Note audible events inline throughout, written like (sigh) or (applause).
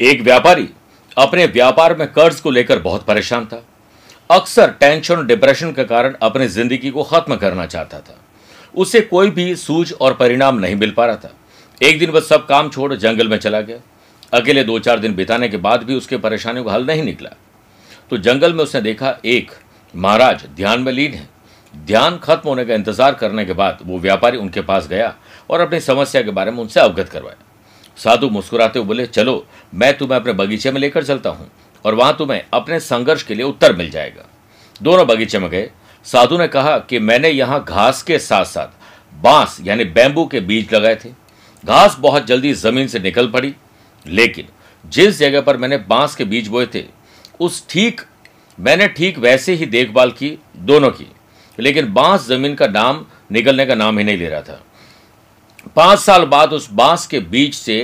एक व्यापारी अपने व्यापार में कर्ज को लेकर बहुत परेशान था। अक्सर टेंशन और डिप्रेशन के कारण अपनी ज़िंदगी को खत्म करना चाहता था। उसे कोई भी सूझ और परिणाम नहीं मिल पा रहा था। एक दिन वह सब काम छोड़ जंगल में चला गया। अकेले दो चार दिन बिताने के बाद भी उसके परेशानियों का हल नहीं निकला। तो जंगल में उसने देखा, एक महाराज ध्यान में लीन है। ध्यान खत्म होने का इंतज़ार करने के बाद वो व्यापारी उनके पास गया और अपनी समस्या के बारे में उनसे अवगत करवाया। साधु मुस्कुराते हुए बोले, चलो, मैं तुम्हें अपने बगीचे में लेकर चलता हूँ और वहाँ तुम्हें अपने संघर्ष के लिए उत्तर मिल जाएगा दोनों बगीचे में गए। साधु ने कहा कि मैंने यहाँ घास के साथ साथ बाँस यानी बैम्बू के बीज लगाए थे। घास बहुत जल्दी ज़मीन से निकल पड़ी, लेकिन जिस जगह पर मैंने बाँस के बीज बोए थे, उस ठीक, मैंने ठीक वैसे ही देखभाल की, दोनों की। लेकिन बाँस ज़मीन का नाम निकलने का नाम ही नहीं ले रहा था। पाँच साल बाद उस बाँस के बीज से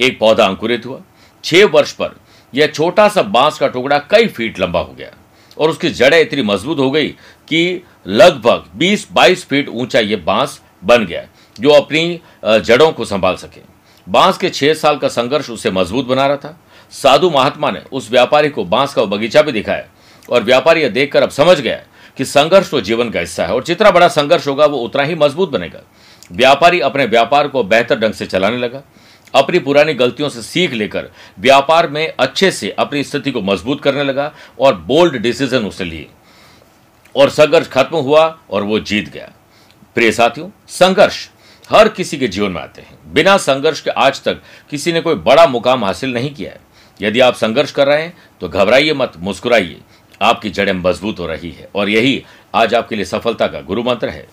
एक पौधा अंकुरित हुआ। छह वर्ष पर यह छोटा सा बाँस का टुकड़ा कई फीट लंबा हो गया और उसकी जड़ें इतनी मज़बूत हो गई कि लगभग 20-22 फीट ऊँचा यह बाँस बन गया, जो अपनी जड़ों को संभाल सके। बाँस के छह साल का संघर्ष उसे मज़बूत बना रहा था। साधु महात्मा ने उस व्यापारी को बाँस का बगीचा भी दिखाया और व्यापारी यह देखकर अब समझ गया कि संघर्ष तो जीवन का हिस्सा है और जितना बड़ा संघर्ष होगा वो उतना ही मज़बूत बनेगा। व्यापारी अपने व्यापार को बेहतर ढंग से चलाने लगा। अपनी पुरानी गलतियों से सीख लेकर व्यापार में अच्छे से अपनी स्थिति को मज़बूत करने लगा और बोल्ड डिसीज़न उसे लिए। और संघर्ष खत्म हुआ और वो जीत गया। प्रिय साथियों, संघर्ष हर किसी के जीवन में आते हैं। बिना संघर्ष के आज तक किसी ने कोई बड़ा मुकाम हासिल नहीं किया है। यदि आप संघर्ष कर रहे हैं तो घबराइए मत, मुस्कुराइए। आपकी जड़ें मज़बूत हो रही है और यही आज आपके लिए सफलता का गुरु मंत्र है।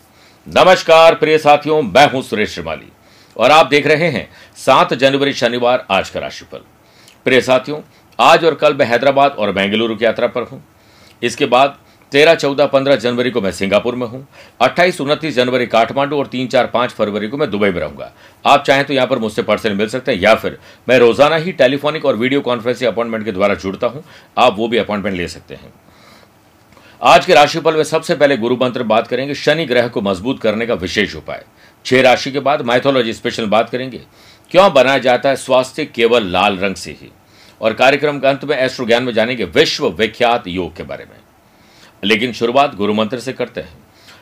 नमस्कार, प्रिय साथियों, मैं हूँ सुरेश श्रीमाली, और आप देख रहे हैं सात जनवरी शनिवार आज का राशिफल। प्रिय साथियों, आज और कल मैं हैदराबाद और बेंगलुरु की यात्रा पर हूँ। इसके बाद तेरह, चौदह, पंद्रह जनवरी को मैं सिंगापुर में हूँ, अट्ठाईस, उनतीस जनवरी काठमांडू और तीन, चार, पाँच फरवरी को मैं दुबई में रहूँगा। आप चाहें तो यहाँ पर मुझसे पर्सन मिल सकते हैं या फिर मैं रोज़ाना ही टेलीफोनिक और वीडियो कॉन्फ्रेंसिंग अपॉइंटमेंट के द्वारा जुड़ता हूँ, आप वो भी अपॉइंटमेंट ले सकते हैं। आज के राशिफल में सबसे पहले गुरु मंत्र बात करेंगे। शनि ग्रह को मज़बूत करने का विशेष उपाय। छह राशि के बाद माइथोलॉजी स्पेशल बात करेंगे। क्यों बनाया जाता है? स्वास्थ्य केवल लाल रंग से ही। और कार्यक्रम के अंत में एस्ट्रो ज्ञान में जानेंगे विश्व विख्यात योग के बारे में। लेकिन शुरुआत गुरु मंत्र से करते हैं।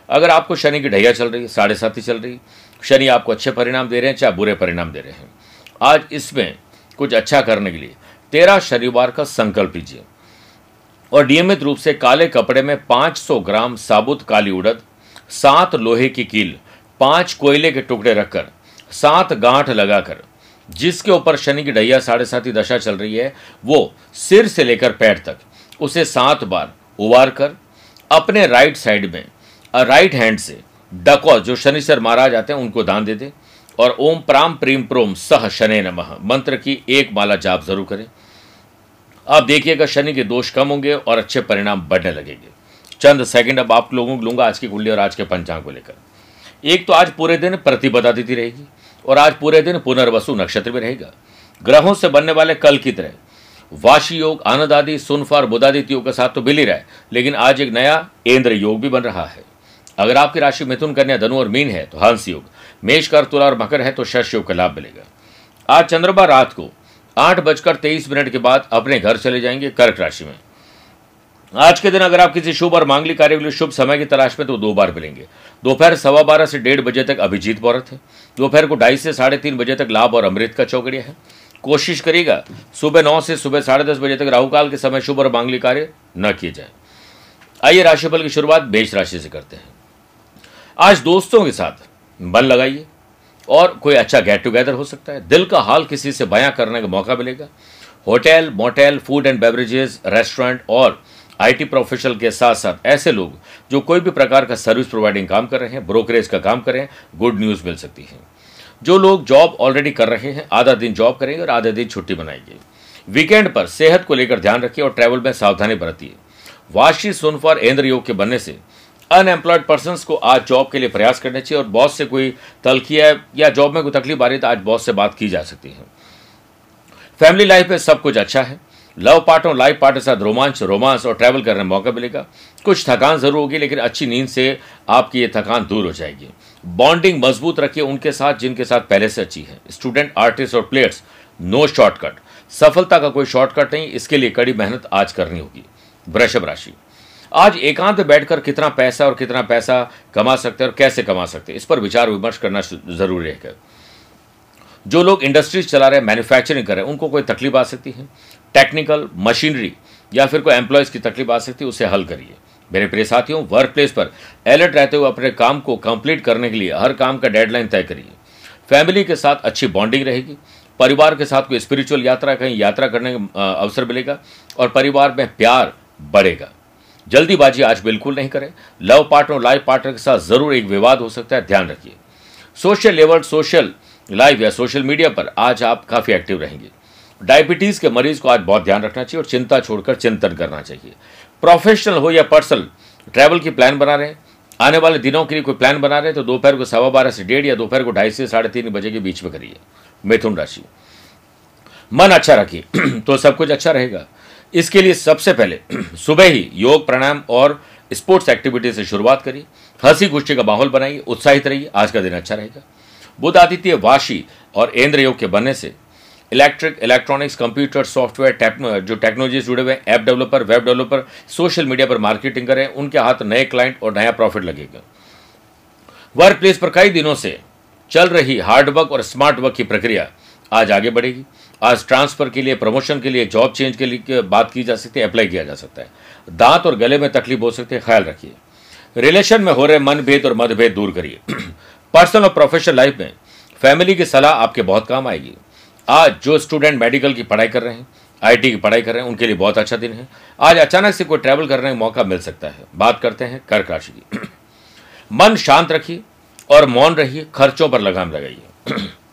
अगर आपको शनि की ढैया चल रही है, साढ़े साथी चल रही शनि आपको अच्छे परिणाम दे रहे हैं, चाहे बुरे परिणाम दे रहे हैं। आज इसमें कुछ अच्छा करने के लिए तेरह शनिवार का संकल्प लीजिए। और नियमित रूप से काले कपड़े में 500 ग्राम साबुत काली उड़द, सात लोहे की कील, पाँच कोयले के टुकड़े रखकर, सात गांठ लगाकर, जिसके ऊपर शनि की डैया साढ़े सात दशा चल रही है, वो सिर से लेकर पैर तक, उसे सात बार उबार कर, अपने राइट साइड में राइट हैंड से डकौ, जो शनिश्वर महाराज आते हैं, उनको दान दे दे, और ओम प्राम प्रीम प्रोम सह शनि नमः, मंत्र की एक माला जाप ज़रूर करें। आप देखिएगा शनि के दोष कम होंगे और अच्छे परिणाम बढ़ने लगेंगे। चंद सेकंड अब आप लोगों को लूँगा आज की कुंडली और आज के पंचांग को लेकर। एक तो आज पूरे दिन प्रतिपदा तिथि रहेगी और आज पूरे दिन पुनर्वसु नक्षत्र में रहेगा। ग्रहों से बनने वाले कल की तरह। वाशी योग, आनंद आदि सुनफार बुदादित्य योग के साथ तो मिल ही रहा है, लेकिन आज एक नया इंद्र योग भी बन रहा है। अगर आपकी राशि मिथुन, कन्या, धनु और मीन है तो हंस योग, मेष कर तुला और मकर है तो शश योग का लाभ मिलेगा। आज चंद्रमा रात को आठ बजकर तेईस मिनट के बाद अपने घर चले जाएँगे कर्क राशि में। आज के दिन अगर आप किसी शुभ और मांगलिक कार्य के लिए शुभ समय की तलाश में तो दो बार मिलेंगे। दोपहर सवा बारह से डेढ़ बजे तक अभिजीत मुहूर्त है। दोपहर को ढाई से साढ़े तीन बजे तक लाभ और अमृत का चौकड़िया है। कोशिश करिएगा, सुबह नौ से सुबह साढ़े दस बजे तक राहुकाल के समय शुभ और मांगलिक कार्य न किए जाए। आइए राशिफल की शुरुआत बेच राशि से करते हैं। आज दोस्तों के साथ मन लगाइए। और कोई अच्छा गेट टुगेदर हो सकता है। दिल का हाल किसी से बयां करने का मौका मिलेगा। Hotel, motel food and beverages restaurant और आईटी प्रोफेशनल के साथ साथ ऐसे लोग जो कोई भी प्रकार का सर्विस प्रोवाइडिंग काम कर रहे हैं ब्रोकरेज का काम कर रहे हैं गुड न्यूज़ मिल सकती है। जो लोग जॉब ऑलरेडी कर रहे हैं, आधा दिन जॉब करेंगे और आधा दिन छुट्टी बनाएँगे वीकेंड पर सेहत को लेकर ध्यान रखिए और ट्रैवल में सावधानी बरतिए। वाशी सुनफर इंद्र योग के बनने से अनएम्प्लॉयड पर्सन को आज जॉब के लिए प्रयास करने चाहिए और बॉस से कोई तलखिया या जॉब में कोई तकलीफ़ आ रही है तो आज बॉस से बात की जा सकती है। फैमिली लाइफ में सब कुछ अच्छा है। लव पार्ट और लाइफ पार्ट के साथ रोमांच रोमांस और ट्रैवल करने का मौका मिलेगा। कुछ थकान ज़रूर होगी, लेकिन अच्छी नींद से आपकी ये थकान दूर हो जाएगी। बॉन्डिंग मज़बूत रखिए उनके साथ, जिनके साथ पहले से अच्छी है। स्टूडेंट आर्टिस्ट और प्लेयर्स नो शॉर्टकट सफलता का कोई शॉर्टकट नहीं, इसके लिए कड़ी मेहनत आज करनी होगी। वृषभ राशि। आज एकांत बैठकर कितना पैसा और कितना पैसा कमा सकते हैं और कैसे कमा सकते हैं, इस पर विचार विमर्श करना ज़रूरी है जो लोग इंडस्ट्रीज़ चला रहे हैं मैन्युफैक्चरिंग कर रहे हैं, उनको कोई तकलीफ़ आ सकती है? टेक्निकल मशीनरी या फिर कोई एम्प्लॉयज़ की तकलीफ़ आ सकती है, उसे हल करिए। मेरे प्रिय साथियों वर्क प्लेस पर अलर्ट रहते हुए अपने काम को कंप्लीट करने के लिए हर काम का डेडलाइन तय करिए। फैमिली के साथ अच्छी बॉन्डिंग रहेगी। परिवार के साथ कोई स्पिरिचुअल यात्रा, कहीं यात्रा करने का अवसर मिलेगा और परिवार में प्यार बढ़ेगा। जल्दीबाजी आज बिल्कुल नहीं करें। लव पार्टनर और लाइफ पार्टनर के साथ ज़रूर एक विवाद हो सकता है, ध्यान रखिए। सोशल लेवल, सोशल लाइव या सोशल मीडिया पर आज आप काफ़ी एक्टिव रहेंगे। डायबिटीज़ के मरीज़ को आज बहुत ध्यान रखना चाहिए और चिंता छोड़कर चिंतन करना चाहिए। प्रोफेशनल हो या पर्सनल, ट्रैवल की प्लान बना रहे हैं। आने वाले दिनों के लिए कोई प्लान बना रहे हैं तो दोपहर को सवा बारह से डेढ़ या दोपहर को ढाई से साढ़े तीन बजे के बीच में करिए। मिथुन राशि। मन अच्छा रखिए। (clears throat) तो सब कुछ अच्छा रहेगा। इसके लिए सबसे पहले (clears throat) सुबह ही योग, प्राणायाम और स्पोर्ट्स एक्टिविटी से शुरुआत करिए। हँसी खुशी का माहौल बनाइए, उत्साहित रहिए, आज का दिन अच्छा रहेगा। बुध आदित्य वाशी और इंद्र योग के बनने से इलेक्ट्रिक, इलेक्ट्रॉनिक्स, कंप्यूटर, सॉफ्टवेयर जो टेक्नोलॉजी जुड़े हुए app developer, web developer, social media पर मार्केटिंग करें, उनके हाथ नए क्लाइंट और नया प्रॉफिट लगेगा। वर्क प्लेस पर कई दिनों से चल रही हार्ड वर्क और स्मार्ट वर्क की प्रक्रिया आज आगे बढ़ेगी। आज ट्रांसफ़र के लिए प्रमोशन के लिए जॉब चेंज के लिए बात की जा सकती है अप्लाई किया जा सकता है। दांत और गले में तकलीफ़ हो सकती है, ख्याल रखिए। रिलेशन में हो रहे मनभेद और मतभेद दूर करिए। (clears throat) पर्सनल और प्रोफेशनल लाइफ में फैमिली की सलाह आपके बहुत काम आएगी। आज जो स्टूडेंट मेडिकल की पढ़ाई कर रहे हैं आईटी की पढ़ाई कर रहे हैं, उनके लिए बहुत अच्छा दिन है। आज अचानक से कोई ट्रैवल करने का मौका मिल सकता है। बात करते हैं कर्क राशि की। (clears throat) मन शांत रखिए और मौन रहिए, खर्चों पर लगाम लगाइए। (clears throat)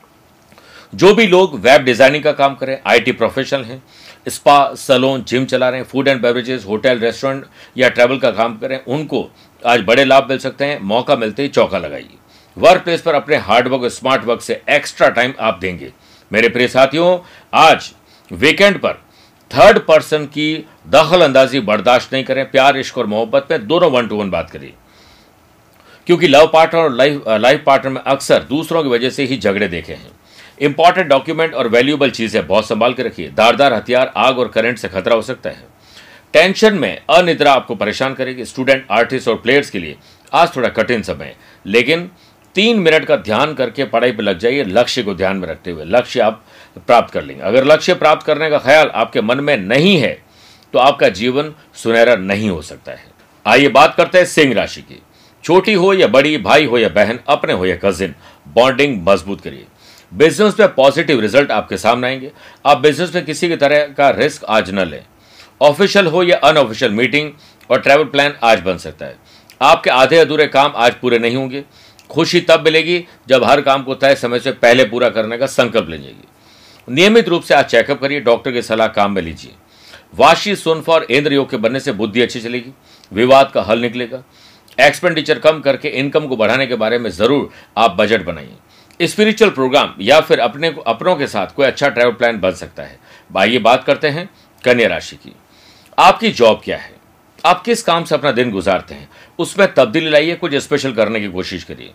जो भी लोग वेब डिज़ाइनिंग का काम करें आईटी प्रोफेशनल हैं स्पा सलोन जिम चला रहे हैं food and beverages hotel restaurant या ट्रैवल का काम करें, उनको आज बड़े लाभ मिल सकते हैं, मौका मिलते ही चौका लगाइए। वर्क प्लेस पर अपने हार्ड वर्क और स्मार्ट वर्क से एक्स्ट्रा टाइम आप देंगे। मेरे प्रिय साथियों, आज वीकेंड पर थर्ड पर्सन की दखल अंदाजी बर्दाश्त नहीं करें, प्यार, इश्क और मोहब्बत में दोनों वन टू वन बात करिए। क्योंकि लव पार्टनर और लाइफ लाइफ पार्टनर में अक्सर दूसरों की वजह से ही झगड़े देखे हैं। इंपॉर्टेंट डॉक्यूमेंट और वैल्यूएबल चीज़ें बहुत संभाल के रखिए। दारदार हथियार, आग और करंट से खतरा हो सकता है। टेंशन में अनिद्रा आपको परेशान करेगी। स्टूडेंट आर्टिस्ट और प्लेयर्स के लिए आज थोड़ा कठिन समय। लेकिन तीन मिनट का ध्यान करके पढ़ाई पर लग जाइए, लक्ष्य को ध्यान में रखते हुए। लक्ष्य आप प्राप्त कर लेंगे। अगर लक्ष्य प्राप्त करने का ख्याल आपके मन में नहीं है तो आपका जीवन सुनहरा नहीं हो सकता है। आइए बात करते हैं सिंह राशि की। छोटी हो या बड़ी, भाई हो या बहन, अपने हो या कजिन बॉन्डिंग मज़बूत करिए। बिज़नेस में पॉजिटिव रिज़ल्ट आपके सामने आएँगे। आप बिज़नेस में किसी भी तरह का रिस्क आज न लें। ऑफिशियल हो या अनऑफिशियल मीटिंग और ट्रैवल प्लान आज बन सकता है। आपके आधे अधूरे काम आज पूरे नहीं होंगे। खुशी तब मिलेगी जब हर काम को तय समय से पहले पूरा करने का संकल्प ले जाएगी नियमित रूप से आज चेकअप करिए डॉक्टर की सलाह काम में लीजिए। वाशी, सुनफा और इंद्र योग के बनने से बुद्धि अच्छी चलेगी। विवाद का हल निकलेगा। एक्सपेंडिचर कम करके इनकम को बढ़ाने के बारे में ज़रूर आप बजट बनाइए। स्पिरिचुअल प्रोग्राम या फिर अपने को अपनों के साथ कोई अच्छा ट्रैवल प्लान बन सकता है। आइए बात करते हैं कन्या राशि की। आपकी जॉब क्या है? आप किस काम से अपना दिन गुजारते हैं? उसमें तब्दीली लाइए, कुछ स्पेशल करने की कोशिश करिए।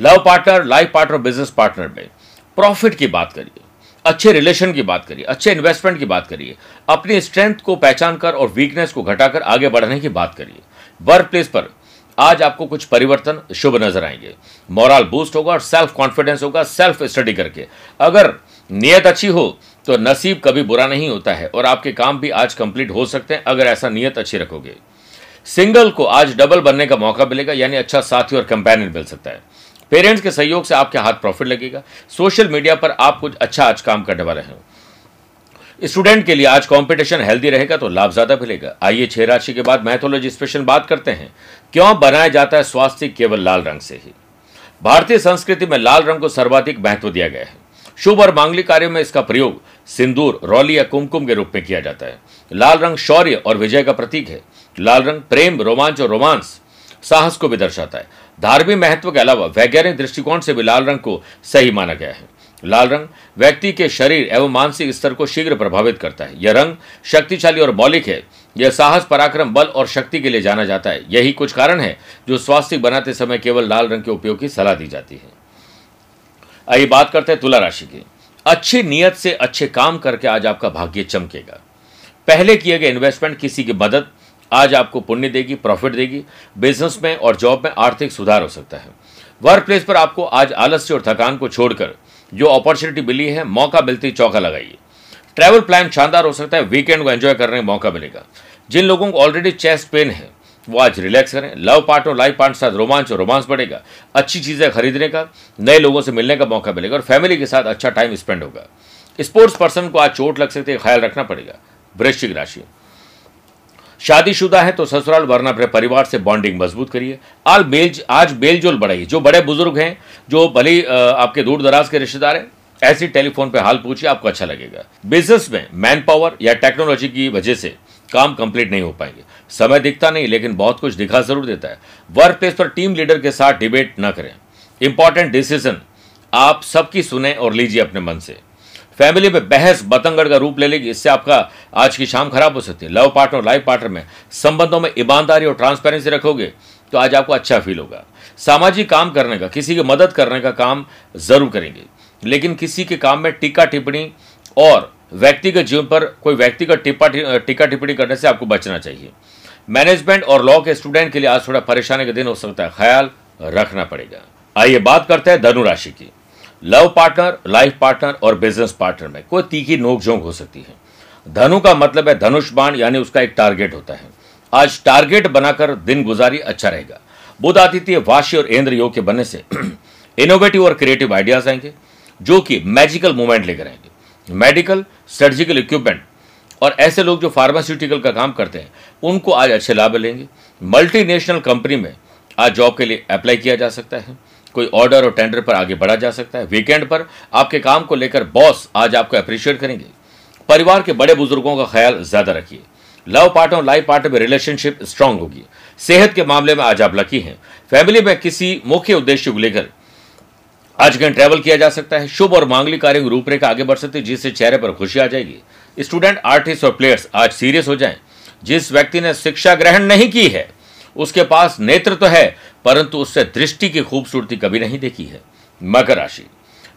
Love partner life partner business partner में प्रॉफिट की बात करिए। अच्छे रिलेशन की बात करिए, अच्छे इन्वेस्टमेंट की बात करिए। अपनी स्ट्रेंथ को पहचान कर और वीकनेस को घटाकर आगे बढ़ने की बात करिए। वर्क प्लेस पर आज आपको कुछ परिवर्तन शुभ नज़र आएँगे। मोरल बूस्ट होगा और सेल्फ कॉन्फिडेंस होगा सेल्फ स्टडी करके। अगर नियत अच्छी हो तो नसीब कभी बुरा नहीं होता है और आपके काम भी आज कंप्लीट हो सकते हैं अगर ऐसा नियत अच्छी रखोगे। सिंगल को आज डबल बनने का मौका मिलेगा, यानी अच्छा साथी और कंपेनियन मिल सकता है। पेरेंट्स के सहयोग से आपके हाथ प्रॉफिट लगेगा। सोशल मीडिया पर आप कुछ अच्छा आज काम करने वाले हैं। स्टूडेंट के लिए आज कंपटीशन हेल्दी रहेगा तो लाभ ज़्यादा मिलेगा। आइए छह राशि के बाद मैथोलॉजी स्पेशल बात करते हैं। क्यों बनाया जाता है स्वास्थ्य केवल लाल रंग से ही? भारतीय संस्कृति में लाल रंग को सर्वाधिक महत्व दिया गया है। शुभ और मांगलिक कार्यों में इसका प्रयोग सिंदूर, रौली या कुमकुम के रूप में किया जाता है। लाल रंग शौर्य और विजय का प्रतीक है। लाल रंग प्रेम, रोमांच और रोमांस साहस को भी दर्शाता है। धार्मिक महत्व के अलावा वैज्ञानिक दृष्टिकोण से भी लाल रंग को सही माना गया है। लाल रंग व्यक्ति के शरीर एवं मानसिक स्तर को शीघ्र प्रभावित करता है। यह रंग शक्तिशाली और मौलिक है। यह साहस, पराक्रम, बल और शक्ति के लिए जाना जाता है। यही कुछ कारण है जो स्वास्थ्य बनाते समय केवल लाल रंग के उपयोग की सलाह दी जाती है। आइए बात करते हैं तुला राशि की। अच्छी नीयत से अच्छे काम करके आज आपका भाग्य चमकेगा। पहले किए गए इन्वेस्टमेंट किसी की मदद आज आपको पुण्य देगी प्रॉफिट देगी। बिज़नेस में और जॉब में आर्थिक सुधार हो सकता है। वर्क प्लेस पर आपको आज आलस्य और थकान को छोड़कर जो अपॉर्चुनिटी मिली है, मौका मिलती चौका लगाइए। ट्रैवल प्लान शानदार हो सकता है वीकेंड को एंजॉय करने का मौका मिलेगा। जिन लोगों को ऑलरेडी चेस्ट पेन है, वो आज रिलैक्स करें। लव पार्ट और लाइफ पार्ट साथ रोमांच और रोमांस बढ़ेगा। अच्छी चीज़ें खरीदने का, नए लोगों से मिलने का मौका मिलेगा और फैमिली के साथ अच्छा टाइम स्पेंड होगा। स्पोर्ट्स पर्सन को आज चोट लग सकती है, ख्याल रखना पड़ेगा। वृश्चिक राशि। शादीशुदा है तो ससुराल, वरना अपने परिवार से बॉन्डिंग मज़बूत करिए। आज बेल आज बेलजोल बढ़ाइए। जो बड़े बुज़ुर्ग हैं, जो भले आपके दूर दराज के रिश्तेदार हैं, ऐसी टेलीफोन पे हाल पूछिए, आपको अच्छा लगेगा। बिज़नेस में मैन पावर या टेक्नोलॉजी की वजह से काम कंप्लीट नहीं हो पाएँगे। समय दिखता नहीं, लेकिन बहुत कुछ दिखा ज़रूर देता है। वर्क प्लेस पर टीम लीडर के साथ डिबेट ना करें। इंपॉर्टेंट डिसीज़न आप सबकी सुने और लीजिए अपने मन से। फैमिली में बहस बतंगड़ का रूप ले लेगी, इससे आपका आज की शाम खराब हो सकती है। लव पार्टनर, लाइफ पार्टनर में संबंधों में ईमानदारी और ट्रांसपेरेंसी रखोगे तो आज आपको अच्छा फील होगा। सामाजिक काम करने का, किसी की मदद करने का काम ज़रूर करेंगे, लेकिन किसी के काम में टीका टिप्पणी और व्यक्तिगत जीवन पर कोई व्यक्तिगत टिप्पा टीका टिप्पणी करने से आपको बचना चाहिए। मैनेजमेंट और लॉ के स्टूडेंट के लिए आज थोड़ा परेशानी का दिन हो सकता है। ख्याल रखना पड़ेगा। आइए बात करते हैं धनु राशि की। लव पार्टनर, लाइफ पार्टनर और बिज़नेस पार्टनर में कोई तीखी नोकझोंक हो सकती है। धनु का मतलब है धनुष बाण, यानी उसका एक टारगेट होता है। आज टारगेट बनाकर दिन गुजारी अच्छा रहेगा। बुध आदित्य, वाशी और इंद्र योग के बनने से (clears throat) इनोवेटिव और क्रिएटिव आइडियाज़ आएँगे, जो कि मैजिकल मूवमेंट लेकर आएँगे। मेडिकल सर्जिकल इक्विपमेंट और ऐसे लोग जो फार्मास्यूटिकल का काम करते हैं, उनको आज अच्छे लाभ लेंगे। मल्टीनेशनल कंपनी में आज जॉब के लिए अप्लाई किया जा सकता है। कोई ऑर्डर और टेंडर पर आगे बढ़ा जा सकता है। वीकेंड पर आपके काम को लेकर बॉस आज आपको अप्रिशिएट करेंगे। परिवार के बड़े बुज़ुर्गों का ख्याल ज़्यादा रखिए। लव पार्टनर लाइफ पार्टनर में रिलेशनशिप स्ट्रांग होगी। सेहत के मामले में आज आप लकी हैं। फैमिली में किसी मुख्य उद्देश्य को लेकर आज कहीं ट्रैवल किया जा सकता है। शुभ और मांगलिक कार्य की रूपरेखा आगे बढ़ सकती है, जिससे चेहरे पर खुशी आ जाएगी। स्टूडेंट आर्टिस्ट और प्लेयर्स आज सीरियस हो जाएँ। जिस व्यक्ति ने शिक्षा ग्रहण नहीं की है, उसके पास नेतृत्व तो है परंतु उससे दृष्टि की खूबसूरती कभी नहीं देखी है। मकर राशि,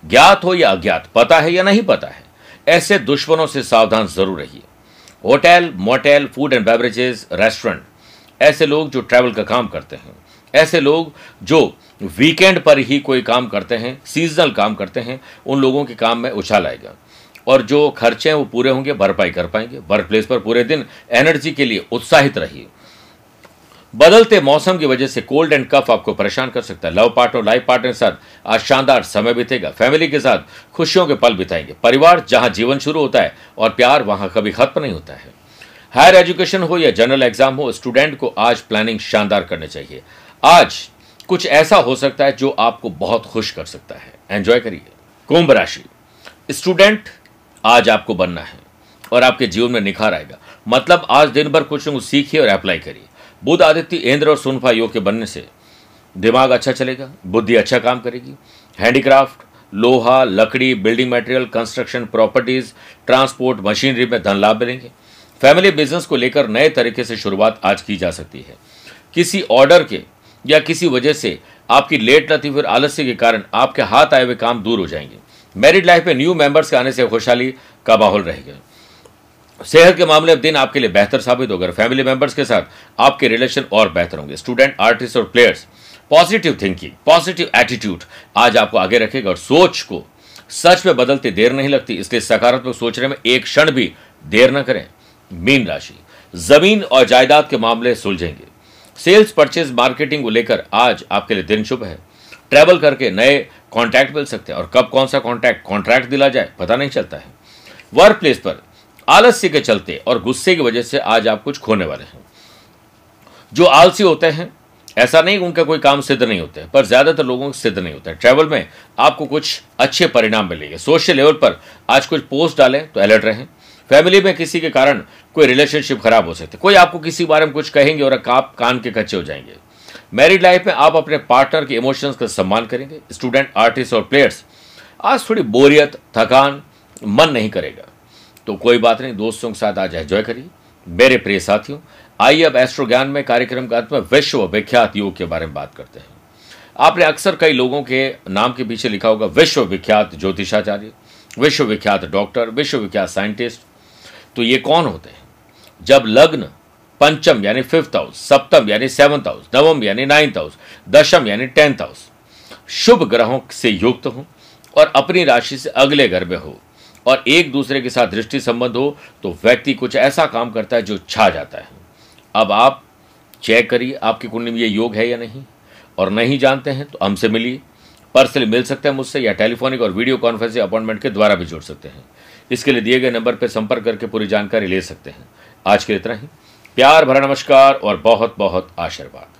ज्ञात हो या अज्ञात, पता है या नहीं पता है, ऐसे दुश्मनों से सावधान ज़रूर रहिए। Hotel, motel, food and beverages, restaurant, ऐसे लोग जो ट्रैवल का काम करते हैं, ऐसे लोग जो वीकेंड पर ही कोई काम करते हैं, सीजनल काम करते हैं, उन लोगों के काम में उछाल आएगा। और जो खर्चे हैं वो पूरे होंगे, भरपाई कर पाएँगे। वर्क प्लेस पर पूरे दिन एनर्जी के लिए उत्साहित रहिए। बदलते मौसम की वजह से कोल्ड एंड कफ आपको परेशान कर सकता है। लव पार्टनर लाइफ पार्टनर के साथ आज शानदार समय बीतेगा। फैमिली के साथ खुशियों के पल बिताएँगे। परिवार जहाँ जीवन शुरू होता है और प्यार वहाँ कभी खत्म नहीं होता है। हायर एजुकेशन हो या जनरल एग्ज़ाम हो, स्टूडेंट को आज प्लानिंग शानदार करनी चाहिए। आज कुछ ऐसा हो सकता है जो आपको बहुत खुश कर सकता है। एंजॉय करिए। कुंभ राशि। स्टूडेंट आज आपको बनना है और आपके जीवन में निखार आएगा। मतलब आज दिन भर कुछ सीखिए और अप्लाई करिए। बुध आदित्य, इंद्र और सुनफा योग के बनने से दिमाग अच्छा चलेगा, बुद्धि अच्छा काम करेगी। हैंडीक्राफ्ट, लोहा, लकड़ी, building material, construction properties, transport, machinery में धन लाभ मिलेंगे। फैमिली बिज़नेस को लेकर नए तरीके से शुरुआत आज की जा सकती है। किसी ऑर्डर के या किसी वजह से आपकी लेट लतीफ और आलस्य के कारण आपके हाथ आए हुए काम दूर हो जाएँगे। मैरिड लाइफ में न्यू मेंबर्स के आने से खुशहाली का माहौल रहेगा। सेहत के मामले में दिन आपके लिए बेहतर साबित होगा फैमिली मेंबर्स के साथ आपके रिलेशन और बेहतर होंगे। स्टूडेंट, आर्टिस्ट और players, positive thinking, positive attitude आज आपको आगे रखेगा और सोच को सच में बदलते देर नहीं लगती। इसलिए सकारात्मक सोचने में एक क्षण भी देर न करें। मीन राशि, ज़मीन और जायदाद के मामले सुलझेंगे। सेल्स, परचेज, मार्केटिंग को लेकर आज आपके लिए दिन शुभ है। ट्रैवल करके नए कॉन्टैक्ट मिल सकते हैं। और कब कौन सा कॉन्टैक्ट कॉन्ट्रैक्ट दिला जाए, पता नहीं चलता है। वर्क प्लेस पर आलस्य के चलते और गुस्से की वजह से आज आप कुछ खोने वाले हैं। जो आलसी होते हैं, ऐसा नहीं उनका कोई काम सिद्ध नहीं होता है पर ज़्यादातर लोगों को सिद्ध नहीं होता। है ट्रैवल में आपको कुछ अच्छे परिणाम मिलेंगे। सोशल लेवल पर आज कुछ पोस्ट डालें तो अलर्ट रहें। फैमिली में किसी के कारण कोई रिलेशनशिप खराब हो सकते कोई आपको किसी बारे में कुछ कहेंगे और आप कान के कच्चे हो जाएँगे। मैरिड लाइफ में आप अपने पार्टनर के इमोशंस का सम्मान करेंगे। स्टूडेंट, आर्टिस्ट और प्लेयर्स, आज थोड़ी बोरियत, थकान मन नहीं करेगा। तो कोई बात नहीं, दोस्तों के साथ आज एंजॉय करिए। मेरे प्रिय साथियों, आइए अब एस्ट्रो ज्ञान में कार्यक्रम का अंत में विश्व विख्यात योग के बारे में बात करते हैं। आपने अक्सर कई लोगों के नाम के पीछे लिखा होगा विश्व विख्यात ज्योतिषाचार्य, विश्वविख्यात डॉक्टर, विश्वविख्यात साइंटिस्ट। तो ये कौन होते हैं? जब लग्न पंचम यानी फिफ्थ हाउस सप्तम यानी सेवंथ हाउस नवम यानी नाइन्थ हाउस दशम यानी टेंथ हाउस शुभ ग्रहों से युक्त हो और अपनी राशि से अगले घर में हो। और एक दूसरे के साथ दृष्टि संबंध हो तो व्यक्ति कुछ ऐसा काम करता है जो छा जाता है। अब आप चेक करिए, आपकी कुंडली में ये योग है या नहीं? और नहीं जानते हैं तो हमसे मिलिए। पर्सनली मिल सकते हैं मुझसे, या टेलीफोनिक और वीडियो कॉन्फ्रेंसिंग अपॉइंटमेंट के द्वारा भी जुड़ सकते हैं। इसके लिए दिए गए नंबर पर संपर्क करके पूरी जानकारी ले सकते हैं। आज के लिए इतना ही। प्यार भरा नमस्कार और बहुत बहुत आशीर्वाद।